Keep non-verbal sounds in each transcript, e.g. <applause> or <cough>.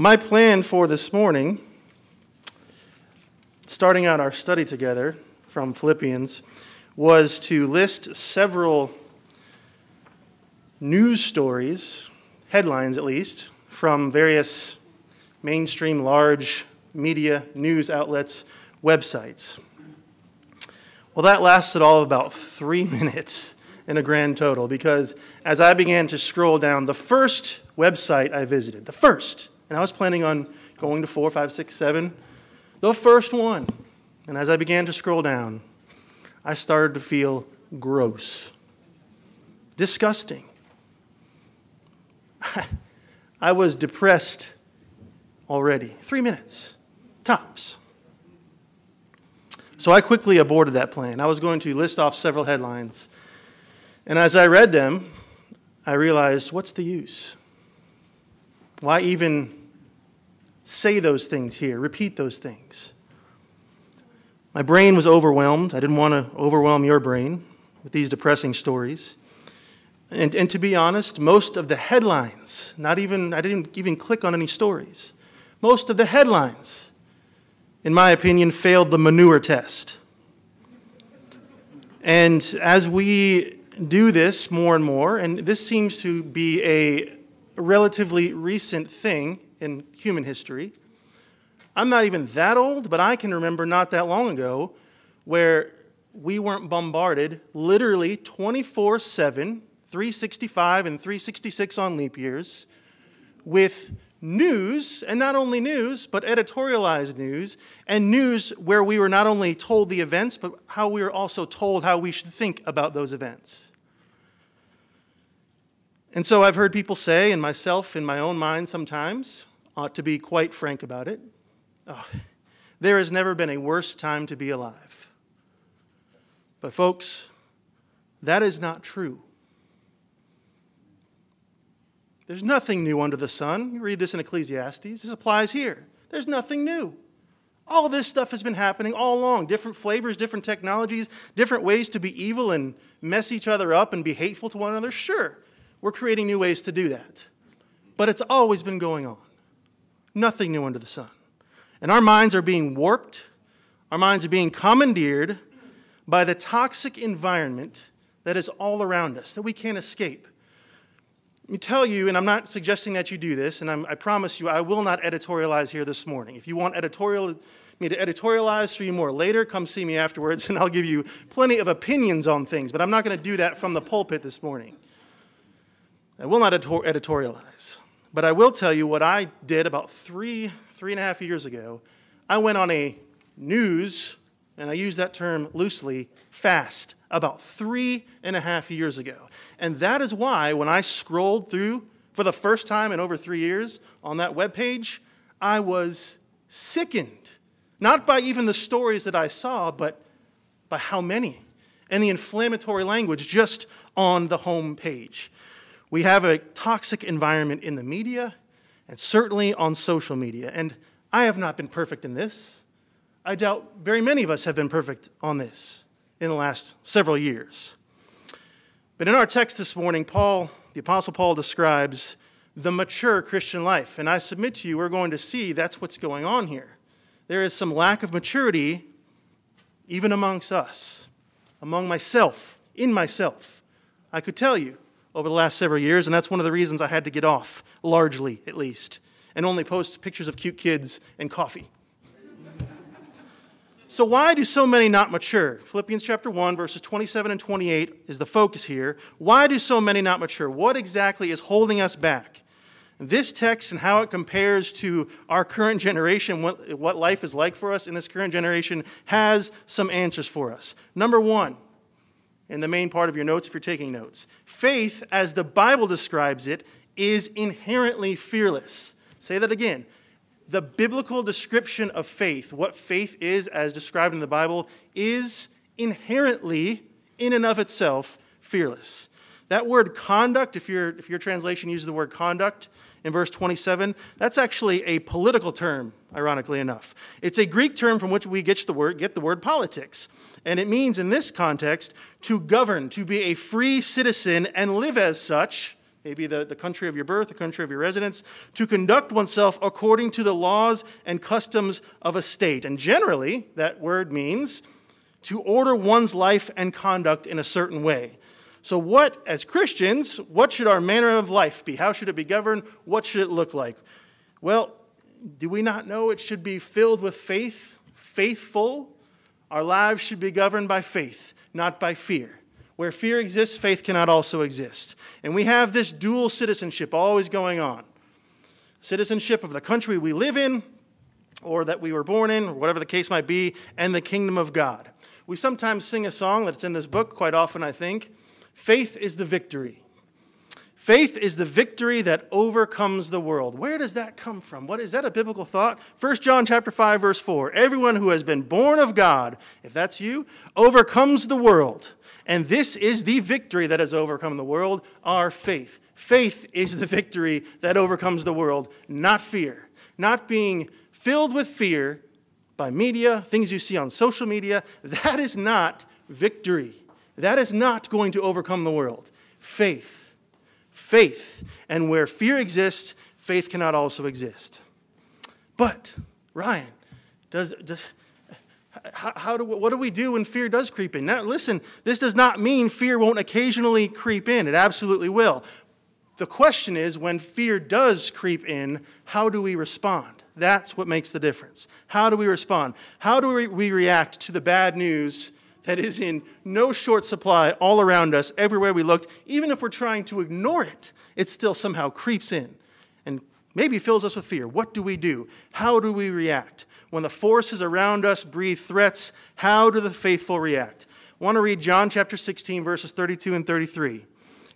My plan for this morning, starting out our study together from Philippians, was to list several news stories, headlines at least, from various mainstream large media news outlets' websites. Well, that lasted all of about three <laughs> minutes in a grand total because as I began to scroll down, the first website I visited, the first, and I was planning on going to four, five, six, seven, the first one. And as I began to scroll down, I started to feel gross, disgusting. <laughs> I was depressed already. Three minutes, tops. So I quickly aborted that plan. I was going to list off several headlines. And as I read them, I realized what's the use? Why even say those things here, repeat those things? My brain was overwhelmed. I didn't want to overwhelm your brain with these depressing stories. And, and to be honest, most of the headlines, not even, I didn't even click on any stories. Most of the headlines, in my opinion, failed the manure test. And as we do this more and more, and this seems to be a relatively recent thing in human history, I'm not even that old, but I can remember not that long ago where we weren't bombarded literally 24 7, 365 and 366 on leap years with news, and not only news, but editorialized news, and news where we were not only told the events, but how we were also told how we should think about those events. And so I've heard people say, and myself in my own mind sometimes, ought to be quite frank about it, Oh, there has never been a worse time to be alive. But, folks, that is not true. There's nothing new under the sun. You read this in Ecclesiastes. This applies here. There's nothing new. All this stuff has been happening all along. Different flavors, different technologies, different ways to be evil and mess each other up and be hateful to one another. Sure, we're creating new ways to do that. But it's always been going on. Nothing new under the sun. And our minds are being warped, our minds are being commandeered by the toxic environment that is all around us, that we can't escape. Let me tell you, and I'm not suggesting that you do this, and I'm, i promise you I will not editorialize here this morning. If you want editorial, me to editorialize for you more later, come see me afterwards, <laughs> and I'll give you plenty of opinions on things, but I'm not going to do that from the pulpit this morning. I will not editorialize. But I will tell you what I did about three, three and a half years ago, I went on a news, and I use that term loosely, fast about three and a half years ago. And that is why when I scrolled through for the first time in over three years on that web page, I was sickened. Not by even the stories that I saw, but by how many. And the inflammatory language just on the home page. We have a toxic environment in the media, and certainly on social media. And I have not been perfect in this. I doubt very many of us have been perfect on this in the last several years. But in our text this morning, Paul, the Apostle Paul, describes the mature Christian life. And I submit to you, we're going to see that's what's going on here. There is some lack of maturity even amongst us, among myself, in myself. I could tell you over the last several years, and that's one of the reasons I had to get off, largely at least, and only post pictures of cute kids and coffee. <laughs> so, why do so many not mature? Philippians chapter 1, verses 27 and 28 is the focus here. Why do so many not mature? What exactly is holding us back? This text and how it compares to our current generation, what, what life is like for us in this current generation, has some answers for us. Number one, in the main part of your notes if you're taking notes. Faith, as the Bible describes it, is inherently fearless. Say that again. The biblical description of faith, what faith is as described in the Bible, is inherently, in and of itself, fearless. That word conduct, if, your if your translation uses the word conduct in verse 27, that's actually a political term, ironically enough. It's a Greek term from which we get the word, get the word politics. And it means, in this context, to govern, to be a free citizen and live as such. maybe the, the country of your birth, the country of your residence, to conduct oneself according to the laws and customs of a state. And generally, that word means to order one's life and conduct in a certain way. So, what, as Christians, what should our manner of life be? How should it be governed? What should it look like? Well, do we not know it should be filled with faith, faithful? Our lives should be governed by faith, not by fear. Where fear exists, faith cannot also exist. And we have this dual citizenship always going on citizenship of the country we live in, or that we were born in, or whatever the case might be, and the kingdom of God. We sometimes sing a song that's in this book, quite often, I think. Faith is the victory. Faith is the victory that overcomes the world. Where does that come from? What is that a biblical thought? 1 John chapter 5 verse 4. Everyone who has been born of God, if that's you, overcomes the world. And this is the victory that has overcome the world, our faith. Faith is the victory that overcomes the world, not fear. Not being filled with fear by media, things you see on social media, that is not victory. That is not going to overcome the world. Faith faith. And where fear exists, faith cannot also exist. But, Ryan, does, does, how, how, do, what do we do when fear does creep in? Now, listen, this does not mean fear won't occasionally creep in. It absolutely will. The question is when fear does creep in, how do we respond? That's what makes the difference. How do we respond? How do we, we react to the bad news that is in no short supply all around us, everywhere we looked. Even if we're trying to ignore it, it still somehow creeps in and maybe fills us with fear. What do we do? How do we react? When the forces around us breathe threats, how do the faithful react? I want to read John chapter 16, verses 32 and 33.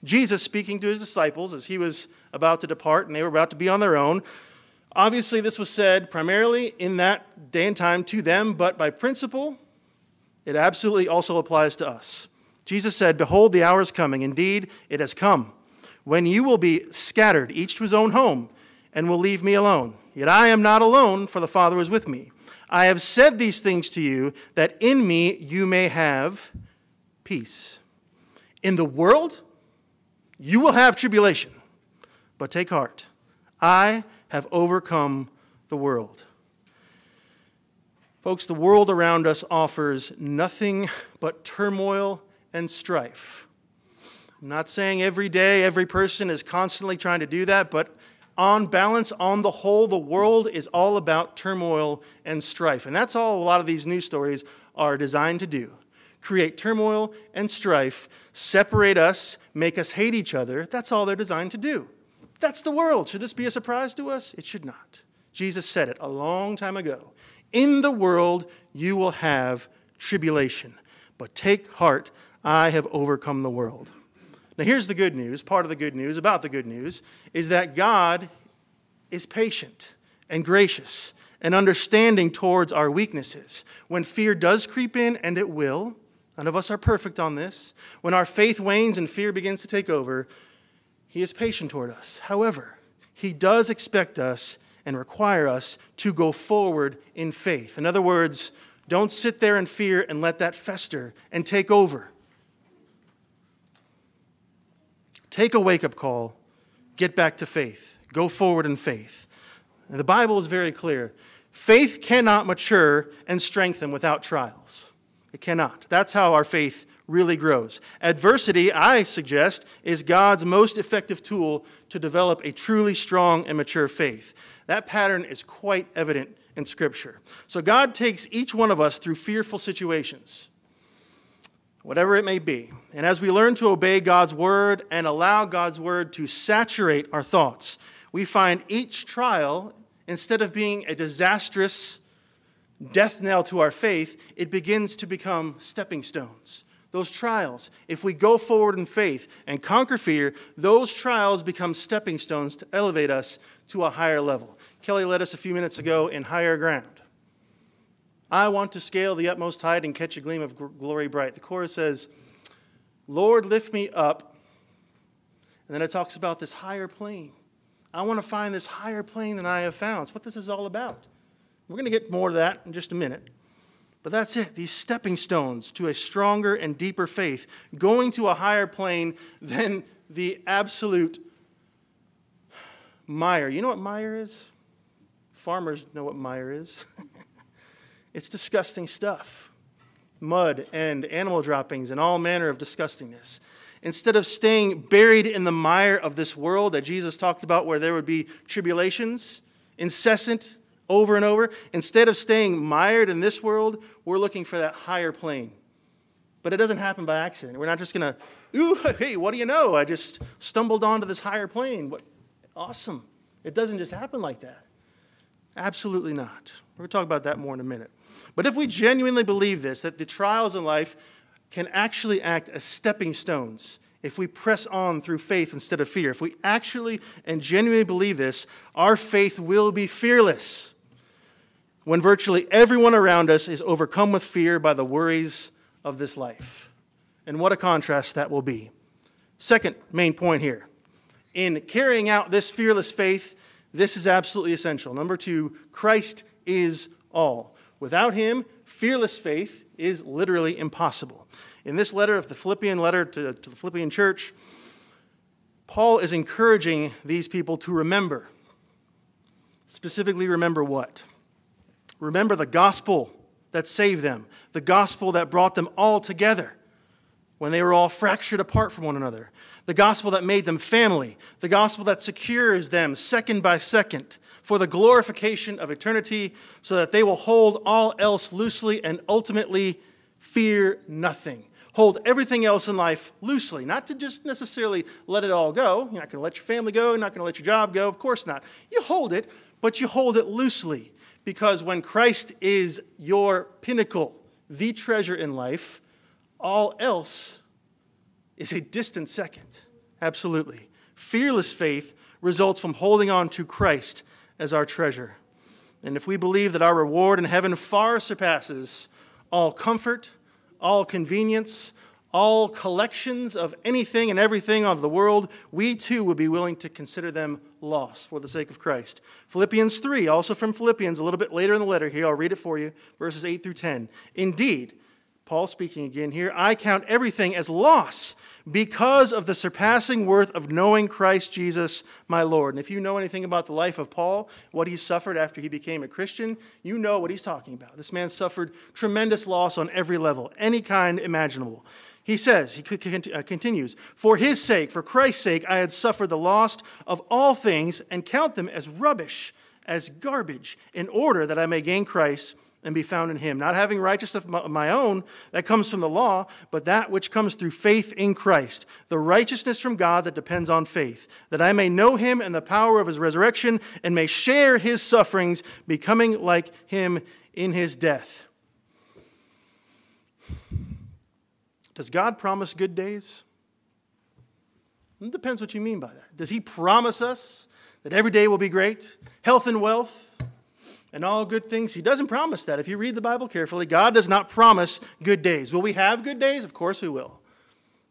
Jesus speaking to his disciples as he was about to depart and they were about to be on their own. Obviously, this was said primarily in that day and time to them, but by principle, it absolutely also applies to us. Jesus said, Behold, the hour is coming. Indeed, it has come, when you will be scattered, each to his own home, and will leave me alone. Yet I am not alone, for the Father is with me. I have said these things to you, that in me you may have peace. In the world, you will have tribulation, but take heart. I have overcome the world. Folks, the world around us offers nothing but turmoil and strife. I'm not saying every day, every person is constantly trying to do that, but on balance, on the whole, the world is all about turmoil and strife. And that's all a lot of these news stories are designed to do create turmoil and strife, separate us, make us hate each other. That's all they're designed to do. That's the world. Should this be a surprise to us? It should not. Jesus said it a long time ago. In the world you will have tribulation, but take heart, I have overcome the world. Now, here's the good news part of the good news about the good news is that God is patient and gracious and understanding towards our weaknesses. When fear does creep in, and it will, none of us are perfect on this, when our faith wanes and fear begins to take over, He is patient toward us. However, He does expect us and require us to go forward in faith. In other words, don't sit there in fear and let that fester and take over. Take a wake up call, get back to faith, go forward in faith. And the Bible is very clear faith cannot mature and strengthen without trials. It cannot. That's how our faith really grows. Adversity, I suggest, is God's most effective tool to develop a truly strong and mature faith. That pattern is quite evident in Scripture. So God takes each one of us through fearful situations, whatever it may be. And as we learn to obey God's word and allow God's word to saturate our thoughts, we find each trial, instead of being a disastrous death knell to our faith, it begins to become stepping stones those trials, if we go forward in faith and conquer fear, those trials become stepping stones to elevate us to a higher level. Kelly led us a few minutes ago in higher ground. I want to scale the utmost height and catch a gleam of glory bright. The chorus says, Lord, lift me up. And then it talks about this higher plane. I want to find this higher plane than I have found. It's what this is all about. We're going to get more to that in just a minute. But that's it, these stepping stones to a stronger and deeper faith, going to a higher plane than the absolute mire. You know what mire is? Farmers know what mire is. <laughs> it's disgusting stuff mud and animal droppings and all manner of disgustingness. Instead of staying buried in the mire of this world that Jesus talked about, where there would be tribulations, incessant, over and over, instead of staying mired in this world, we're looking for that higher plane. But it doesn't happen by accident. We're not just going to, ooh, <laughs> hey, what do you know? I just stumbled onto this higher plane. What? Awesome. It doesn't just happen like that. Absolutely not. We're going to talk about that more in a minute. But if we genuinely believe this, that the trials in life can actually act as stepping stones, if we press on through faith instead of fear, if we actually and genuinely believe this, our faith will be fearless when virtually everyone around us is overcome with fear by the worries of this life. And what a contrast that will be. Second main point here in carrying out this fearless faith, this is absolutely essential. Number two, Christ is all. Without him, fearless faith is literally impossible. In this letter of the Philippian letter to, to the Philippian church, Paul is encouraging these people to remember. Specifically, remember what? Remember the gospel that saved them, the gospel that brought them all together when they were all fractured apart from one another, the gospel that made them family, the gospel that secures them second by second for the glorification of eternity, so that they will hold all else loosely and ultimately fear nothing. Hold everything else in life loosely, not to just necessarily let it all go. You're not going to let your family go, you're not going to let your job go, of course not. You hold it, but you hold it loosely, because when Christ is your pinnacle, the treasure in life, all else is a distant second. Absolutely. Fearless faith results from holding on to Christ as our treasure. And if we believe that our reward in heaven far surpasses all comfort, all convenience, all collections of anything and everything of the world, we too would be willing to consider them lost for the sake of Christ. Philippians 3, also from Philippians, a little bit later in the letter here, I'll read it for you, verses 8 through 10. Indeed, Paul speaking again here, I count everything as loss because of the surpassing worth of knowing Christ Jesus, my Lord. And if you know anything about the life of Paul, what he suffered after he became a Christian, you know what he's talking about. This man suffered tremendous loss on every level, any kind imaginable. He says, he uh, continues, For his sake, for Christ's sake, I had suffered the loss of all things and count them as rubbish, as garbage, in order that I may gain Christ and be found in him, not having righteousness of my own that comes from the law, but that which comes through faith in Christ, the righteousness from God that depends on faith, that I may know him and the power of his resurrection and may share his sufferings, becoming like him in his death. Does God promise good days? It depends what you mean by that. Does he promise us that every day will be great? Health and wealth? and all good things. He doesn't promise that. If you read the Bible carefully, God does not promise good days. Will we have good days? Of course we will.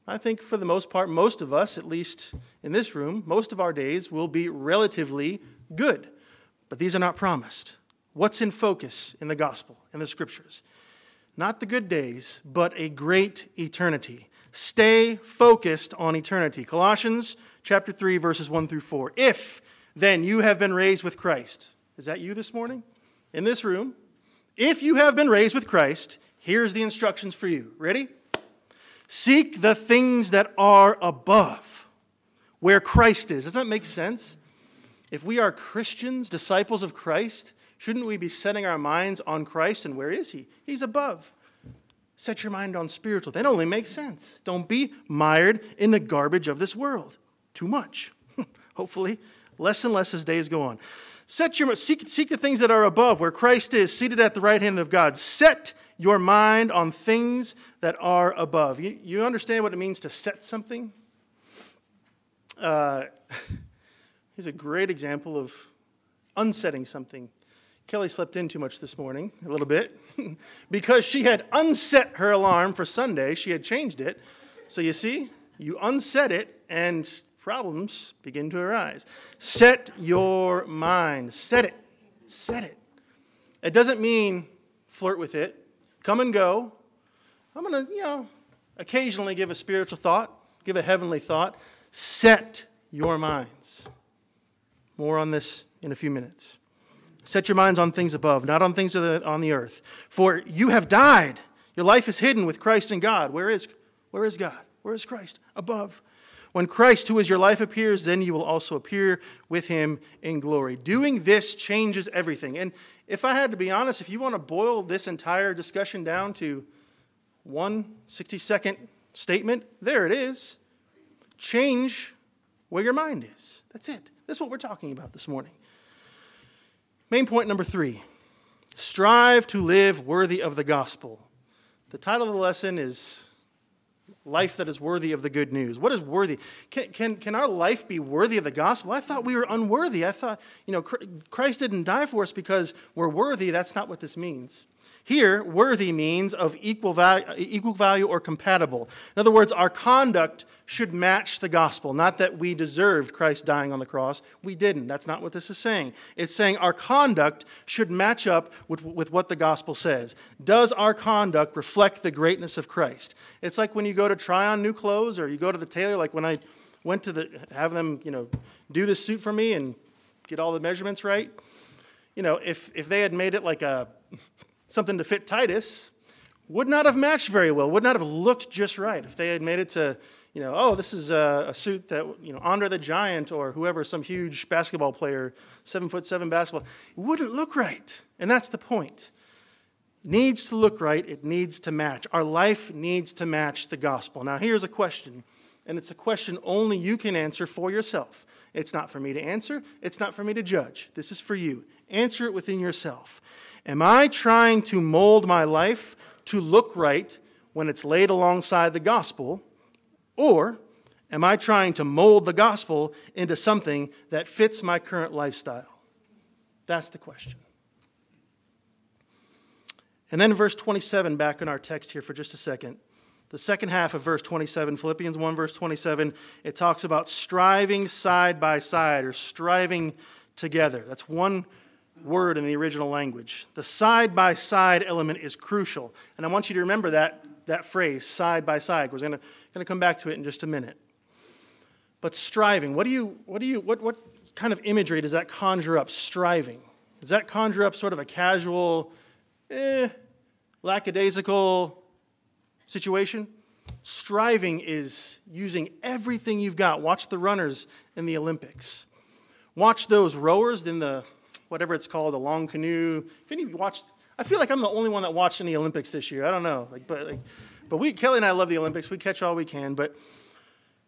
I think for the most part, most of us, at least in this room, most of our days will be relatively good. But these are not promised. What's in focus in the gospel, in the scriptures? Not the good days, but a great eternity. Stay focused on eternity. Colossians chapter 3 verses 1 through 4. If then you have been raised with Christ. Is that you this morning? in this room, if you have been raised with Christ, here's the instructions for you. Ready? Seek the things that are above, where Christ is. Does that make sense? If we are Christians, disciples of Christ, shouldn't we be setting our minds on Christ? And where is He? He's above. Set your mind on spiritual. That only makes sense. Don't be mired in the garbage of this world. Too much. <laughs> Hopefully, less and less as days go on. Set your, seek, seek the things that are above, where Christ is, seated at the right hand of God. Set your mind on things that are above. You, you understand what it means to set something? Uh, <laughs> here's a great example of unsetting something. Kelly slept in too much this morning, a little bit, <laughs> because she had unset her alarm for Sunday. She had changed it. So you see, you unset it, and problems begin to arise. Set your mind. Set it. Set it. It doesn't mean flirt with it. Come and go. I'm going to, you know, occasionally give a spiritual thought, give a heavenly thought. Set your minds. More on this in a few minutes. Set your minds on things above, not on things on the earth. For you have died. Your life is hidden with Christ in God. Where is, where is God? Where is Christ? Above. When Christ, who is your life, appears, then you will also appear with him in glory. Doing this changes everything. And if I had to be honest, if you want to boil this entire discussion down to one 60 second statement, there it is. Change where your mind is. That's it. That's what we're talking about this morning. Main point number three strive to live worthy of the gospel. The title of the lesson is Life that is worthy of the good news. What is worthy? Can, can, can our life be worthy of the gospel? I thought we were unworthy. I thought, you know, Christ didn't die for us because we're worthy. That's not what this means. Here, worthy means of equal value, equal value or compatible. In other words, our conduct should match the gospel. Not that we deserved Christ dying on the cross. We didn't. That's not what this is saying. It's saying our conduct should match up with, with what the gospel says. Does our conduct reflect the greatness of Christ? It's like when you go to try on new clothes or you go to the tailor, like when I went to the, have them, you know, do this suit for me and get all the measurements right. You know, if, if they had made it like a <laughs> something to fit Titus would not have matched very well, would not have looked just right if they had made it to, you know, oh, this is a, a suit that, you know, Andre the Giant or whoever, some huge basketball player, seven foot seven basketball, it wouldn't look right. And that's the point. It needs to look right, it needs to match. Our life needs to match the gospel. Now, here's a question, and it's a question only you can answer for yourself. It's not for me to answer, it's not for me to judge. This is for you. Answer it within yourself. Am I trying to mold my life to look right when it's laid alongside the gospel? Or am I trying to mold the gospel into something that fits my current lifestyle? That's the question. And then verse 27, back in our text here for just a second. The second half of verse 27, Philippians 1, verse 27, it talks about striving side by side or striving together. That's one word in the original language. The side by side element is crucial. And I want you to remember that, that phrase, side by side. We're going to come back to it in just a minute. But striving, what do you, what do you, what, what kind of imagery does that conjure up? Striving. Does that conjure up sort of a casual, eh, lackadaisical situation? Striving is using everything you've got. Watch the runners in the Olympics. Watch those rowers in the whatever it's called, the long canoe. If any of you watched, I feel like I'm the only one that watched any Olympics this year. I don't know, like, but like, but we Kelly and I love the Olympics. We catch all we can, but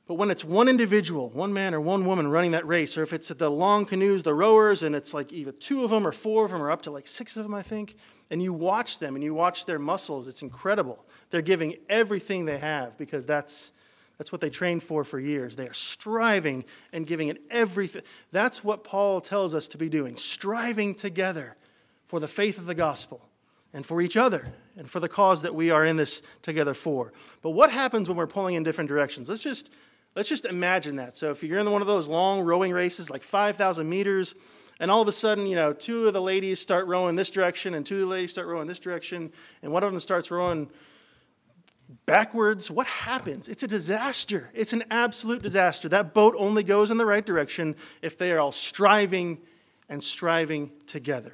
but when it's one individual, one man or one woman running that race, or if it's the long canoes, the rowers, and it's like either two of them or four of them or up to like six of them, I think, and you watch them and you watch their muscles, it's incredible. They're giving everything they have because that's that's what they trained for for years. They are striving and giving it everything. That's what Paul tells us to be doing striving together for the faith of the gospel and for each other and for the cause that we are in this together for. But what happens when we're pulling in different directions? Let's just, let's just imagine that. So if you're in one of those long rowing races, like 5,000 meters, and all of a sudden, you know, two of the ladies start rowing this direction and two of the ladies start rowing this direction, and one of them starts rowing backwards, what happens? It's a disaster. It's an absolute disaster. That boat only goes in the right direction if they are all striving and striving together.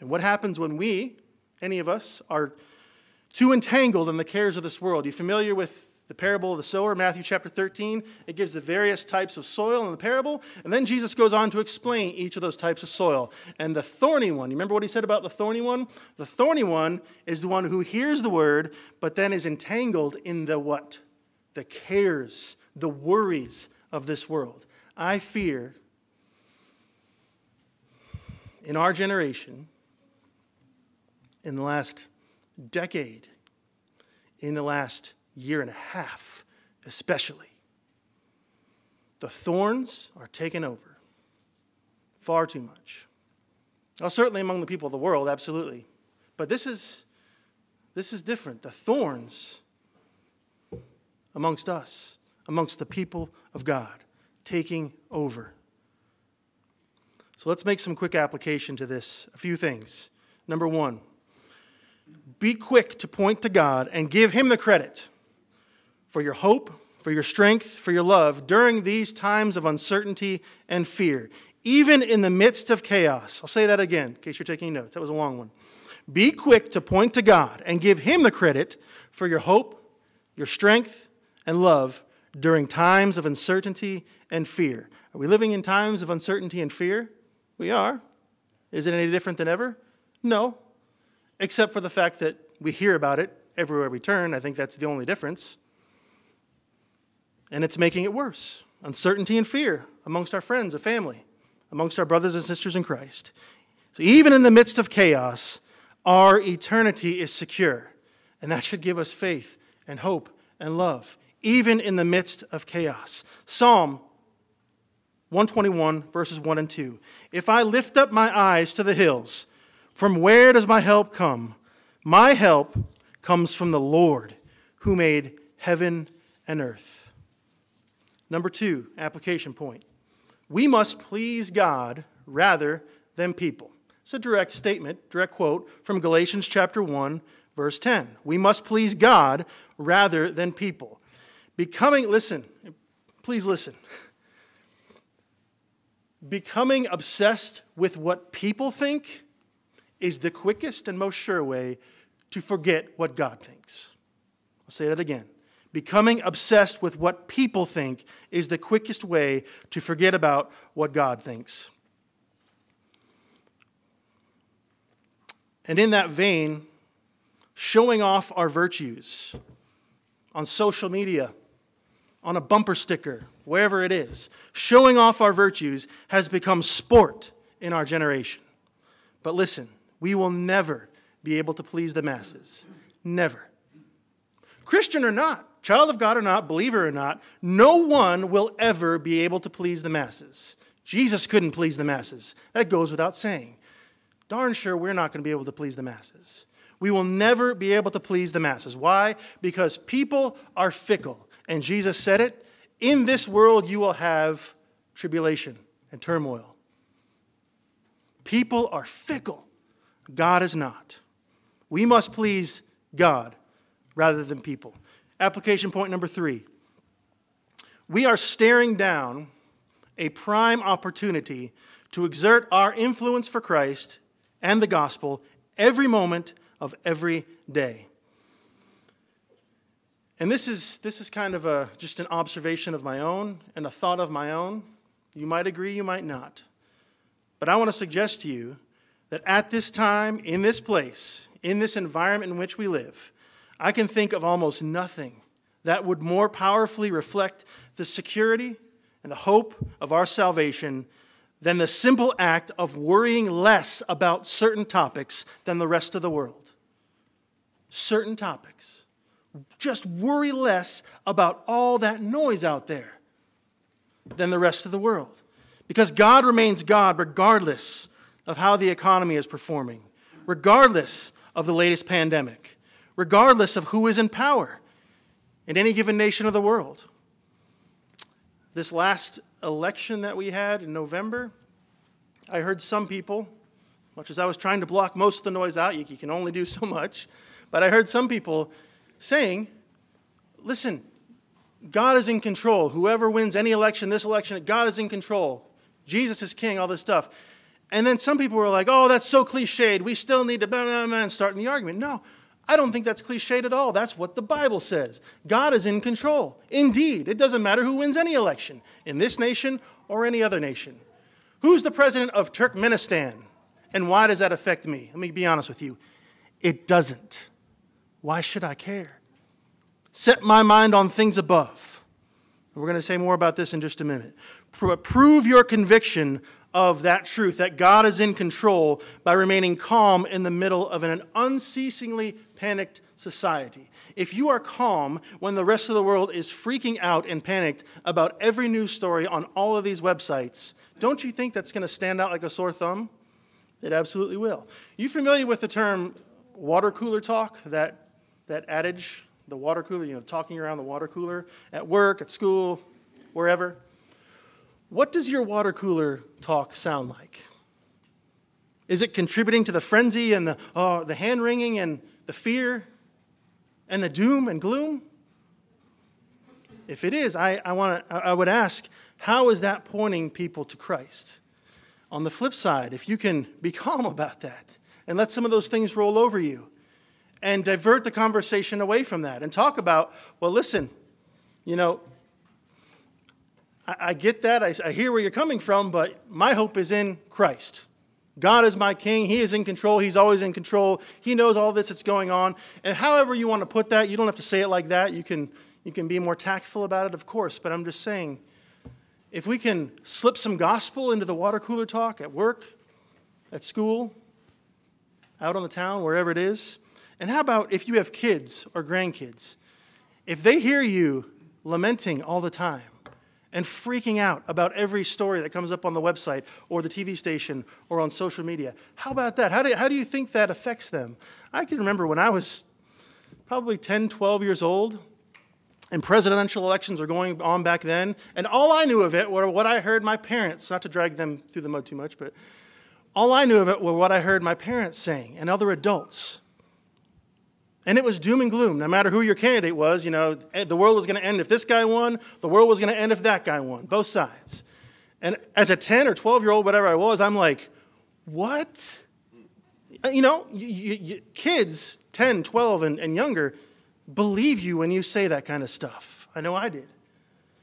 And what happens when we, any of us, are too entangled in the cares of this world? You familiar with the parable of the sower, Matthew chapter 13. It gives the various types of soil in the parable, and then Jesus goes on to explain each of those types of soil. And the thorny one, you remember what he said about the thorny one? The thorny one is the one who hears the word, but then is entangled in the what? The cares, the worries of this world. I fear in our generation, in the last decade, in the last year and a half, especially. The thorns are taken over far too much. Well, certainly among the people of the world, absolutely. But this is, this is different. The thorns amongst us, amongst the people of God, taking over. So let's make some quick application to this. A few things. Number one, be quick to point to God and give Him the credit for your hope, for your strength, for your love during these times of uncertainty and fear, even in the midst of chaos. I'll say that again in case you're taking notes. That was a long one. Be quick to point to God and give Him the credit for your hope, your strength, and love during times of uncertainty and fear. Are we living in times of uncertainty and fear? We are. Is it any different than ever? No, except for the fact that we hear about it everywhere we turn. I think that's the only difference. And it's making it worse uncertainty and fear amongst our friends and family, amongst our brothers and sisters in Christ. So, even in the midst of chaos, our eternity is secure. And that should give us faith and hope and love, even in the midst of chaos. Psalm 121, verses 1 and 2. If I lift up my eyes to the hills, from where does my help come? My help comes from the Lord who made heaven and earth. Number two, application point. We must please God rather than people. It's a direct statement, direct quote from Galatians chapter 1, verse 10. We must please God rather than people. Becoming, listen, please listen. Becoming obsessed with what people think is the quickest and most sure way to forget what God thinks. I'll say that again. Becoming obsessed with what people think is the quickest way to forget about what God thinks. And in that vein, showing off our virtues on social media, on a bumper sticker, wherever it is, showing off our virtues has become sport in our generation. But listen, we will never be able to please the masses. Never. Christian or not, child of God or not, believer or not, no one will ever be able to please the masses. Jesus couldn't please the masses. That goes without saying. Darn sure we're not going to be able to please the masses. We will never be able to please the masses. Why? Because people are fickle. And Jesus said it in this world you will have tribulation and turmoil. People are fickle. God is not. We must please God rather than people. Application point number three we are staring down a prime opportunity to exert our influence for Christ and the gospel every moment of every day. And this is, this is kind of a, just an observation of my own and a thought of my own. You might agree, you might not. But I want to suggest to you that at this time, in this place, in this environment in which we live, I can think of almost nothing that would more powerfully reflect the security and the hope of our salvation than the simple act of worrying less about certain topics than the rest of the world. Certain topics. Just worry less about all that noise out there than the rest of the world. Because God remains God regardless of how the economy is performing, regardless of the latest pandemic, regardless of who is in power in any given nation of the world. This last election that we had in November, I heard some people, much as I was trying to block most of the noise out, you can only do <laughs> so much, but I heard some people saying, listen, God is in control. Whoever wins any election, this election, God is in control. Jesus is king, all this stuff. And then some people were like, oh, that's so cliched. We still need to blah, blah, blah, and start in the argument. No, I don't think that's cliched at all. That's what the Bible says. God is in control. Indeed, it doesn't matter who wins any election, in this nation or any other nation. Who's the president of Turkmenistan? And why does that affect me? Let me be honest with you. It doesn't. Why should I care? Set my mind on things above. We're going to say more about this in just a minute. Prove your conviction of that truth, that God is in control, by remaining calm in the middle of an unceasingly panicked society. If you are calm when the rest of the world is freaking out and panicked about every news story on all of these websites, don't you think that's going to stand out like a sore thumb? It absolutely will. You familiar with the term water cooler talk, that, that adage, the water cooler, you know, talking around the water cooler at work, at school, wherever? What does your water cooler talk sound like? Is it contributing to the frenzy and the, oh, the hand wringing and the fear and the doom and gloom? If it is, I, I, wanna, I would ask, how is that pointing people to Christ? On the flip side, if you can be <laughs> calm about that and let some of those things roll over you and divert the conversation away from that and talk about, well, listen, you know, I, I get that. I, I hear where you're coming from, but my hope is in Christ. God is my king. He is in control. He's always in control. He knows all this that's going on. And however you want to put that, you don't have to say it like that. You can, you can be more tactful about it, of course. But I'm just saying, if we can slip some gospel into the water cooler talk at work, at school, out on the town, wherever it is. And how about if you have kids or grandkids? If they hear you lamenting all the time, and freaking out about every story that comes up on the website or the TV station or on social media. How about that? How do, how do you think that affects them? I can remember when I was probably 10, 12 years old, and presidential elections were going on back then, and all I knew of it were what I heard my parents, not to drag them through the mud too much, but all I knew of it were what I heard my parents saying and other adults. And it was doom and gloom. No matter who your candidate was, you know, eh, the world was going to end if this guy won, the world was going to end if that guy won, both sides. And as a 10 or 12 year old, whatever I was, I'm like, what? Uh, you know, kids, 10, 12, and, and younger, believe you when you say that kind of stuff. I know I did.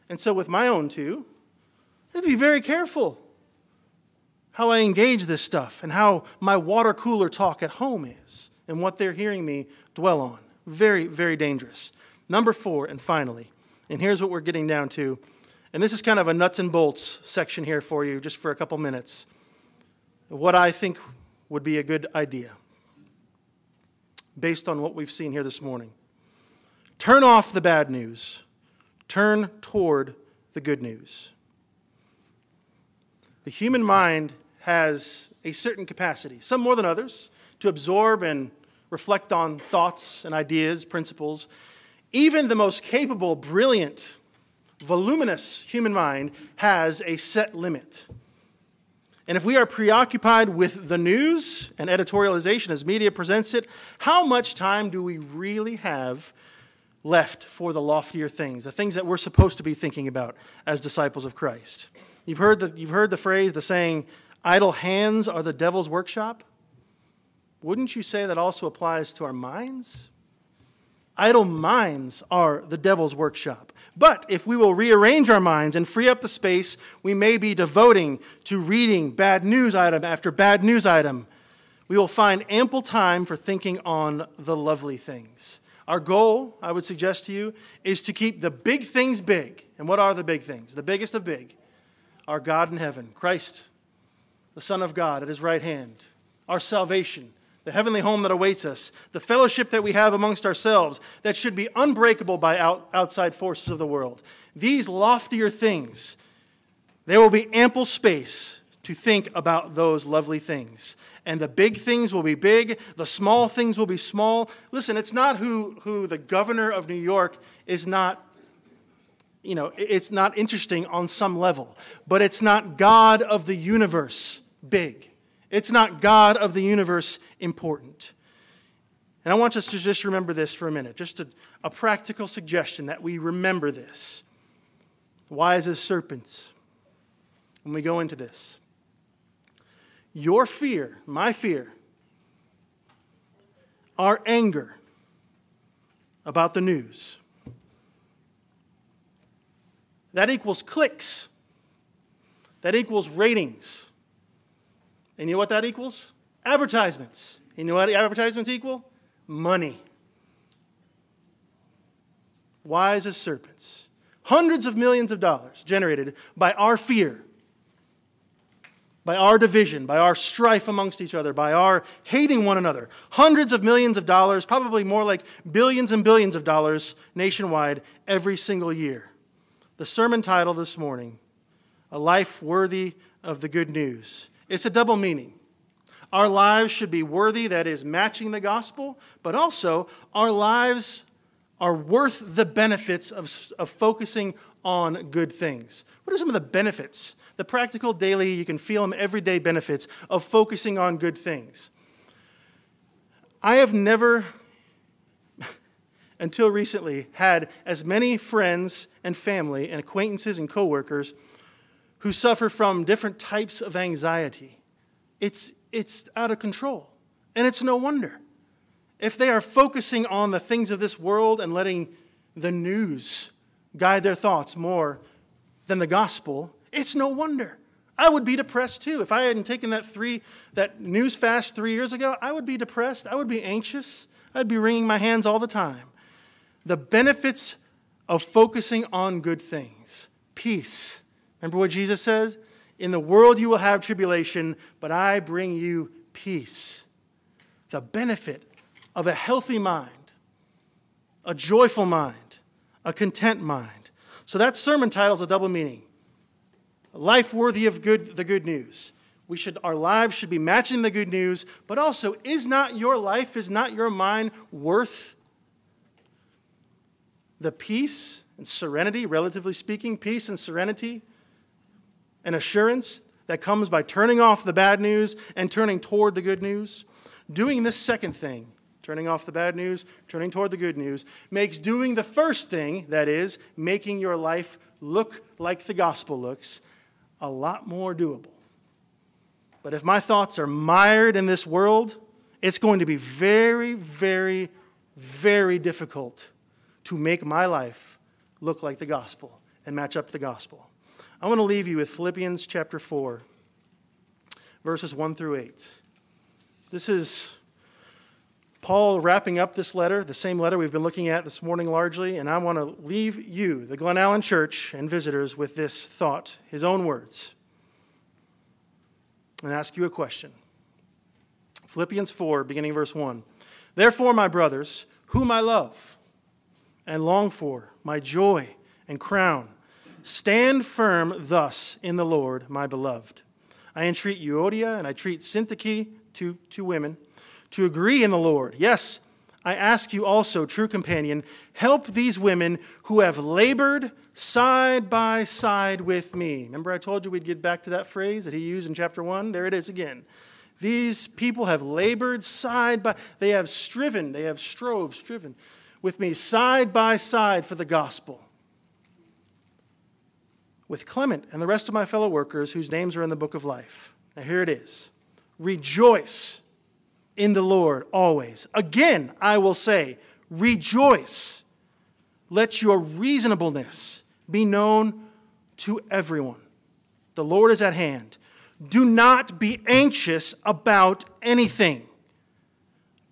And so with my own two, I have to be very careful how I engage this stuff and how my water cooler talk at home is and what they're hearing me dwell on. Very, very dangerous. Number four, and finally, and here's what we're getting down to. And this is kind of a nuts and bolts section here for you, just for a couple minutes. What I think would be a good idea based on what we've seen here this morning. Turn off the bad news, turn toward the good news. The human mind has a certain capacity, some more than others, to absorb and reflect on thoughts and ideas, principles. Even the most capable, brilliant, voluminous human mind has a set limit. And if we are preoccupied with the news and editorialization as media presents it, how much time do we really have left for the loftier things, the things that we're supposed to be thinking about as disciples of Christ? You've heard the, you've heard the phrase, the saying, idle hands are the devil's workshop. Wouldn't you say that also applies to our minds? Idle minds are the devil's workshop. But if we will rearrange our minds and free up the space we may be devoting to reading bad news item after bad news item, we will find ample time for thinking on the lovely things. Our goal, I would suggest to you, is to keep the big things big. And what are the big things? The biggest of big. Our God in heaven, Christ, the Son of God at his right hand, our salvation, the heavenly home that awaits us, the fellowship that we have amongst ourselves that should be unbreakable by out, outside forces of the world. These loftier things, there will be ample space to think about those lovely things. And the big things will be big, the small things will be small. Listen, it's not who, who the governor of New York is not you know, it's not interesting on some level, but it's not God of the universe big. It's not God of the universe important. And I want us to just remember this for a minute, just a, a practical suggestion that we remember this. Wise as serpents, when we go into this. Your fear, my fear, our anger about the news, that equals clicks, that equals ratings and you know what that equals? Advertisements. You know what advertisements equal? Money. Wise as serpents. Hundreds of millions of dollars generated by our fear, by our division, by our strife amongst each other, by our hating one another. Hundreds of millions of dollars, probably more like billions and billions of dollars nationwide every single year. The sermon title this morning A Life Worthy of the Good News. It's a double meaning. Our lives should be worthy, that is, matching the gospel, but also our lives are worth the benefits of, of focusing on good things. What are some of the benefits, the practical, daily, you can feel them everyday benefits of focusing on good things? I have never, <laughs> until recently, had as many friends and family and acquaintances and coworkers who suffer from different types of anxiety. It's, it's out of control. And it's no wonder. If they are focusing on the things of this world and letting the news guide their thoughts more than the gospel, it's no wonder. I would be depressed too. If I hadn't taken that three that news fast three years ago, I would be depressed. I would be anxious. I'd be wringing my hands all the time. The benefits of focusing on good things. Peace. Remember what Jesus says? In the world you will have tribulation, but I bring you peace. The benefit of a healthy mind, a joyful mind, a content mind. So that sermon title is a double meaning life worthy of good, the good news. We should, our lives should be matching the good news, but also, is not your life, is not your mind worth the peace and serenity, relatively speaking, peace and serenity and assurance that comes by turning off the bad news and turning toward the good news? Doing this second thing, turning off the bad news, turning toward the good news, makes doing the first thing, that is, making your life look like the gospel looks, a lot more doable. But if my thoughts are mired in this world, it's going to be very, very, very difficult to make my life look like the gospel and match up the gospel. I want to leave you with Philippians chapter 4, verses 1 through 8. This is Paul wrapping up this letter, the same letter we've been looking at this morning largely, and I want to leave you, the Glen Allen Church, and visitors with this thought, his own words, and ask you a question. Philippians 4, beginning verse 1. Therefore, my brothers, whom I love and long for, my joy and crown, stand firm thus in the Lord, my beloved. I entreat Euodia and I treat Syntyche, two, two women to agree in the Lord. Yes, I ask you also, true companion, help these women who have labored side by side with me. Remember, I told you we'd get back to that phrase that he used in chapter 1? There it is again. These people have labored side by, they have striven, they have strove, striven with me side by side for the gospel. With Clement and the rest of my fellow workers whose names are in the book of life. Now, here it is Rejoice in the Lord always. Again, I will say, rejoice. Let your reasonableness be known to everyone. The Lord is at hand. Do not be anxious about anything,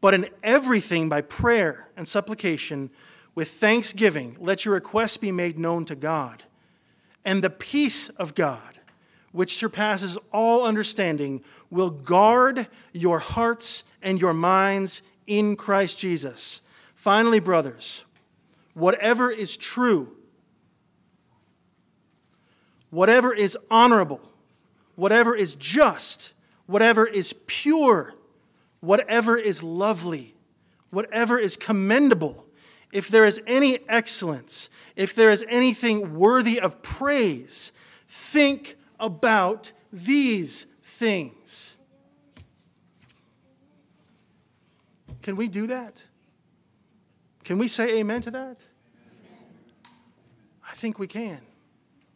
but in everything by prayer and supplication with thanksgiving, let your requests be made known to God. And the peace of God, which surpasses all understanding, will guard your hearts and your minds in Christ Jesus. Finally, brothers, whatever is true, whatever is honorable, whatever is just, whatever is pure, whatever is lovely, whatever is commendable, if there is any excellence, if there is anything worthy of praise, think about these things. Can we do that? Can we say amen to that? I think we can.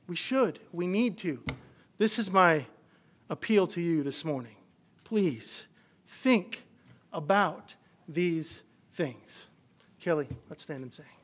We should. We need to. This is my appeal to you this morning. Please think about these things. Kelly, let's stand and sing.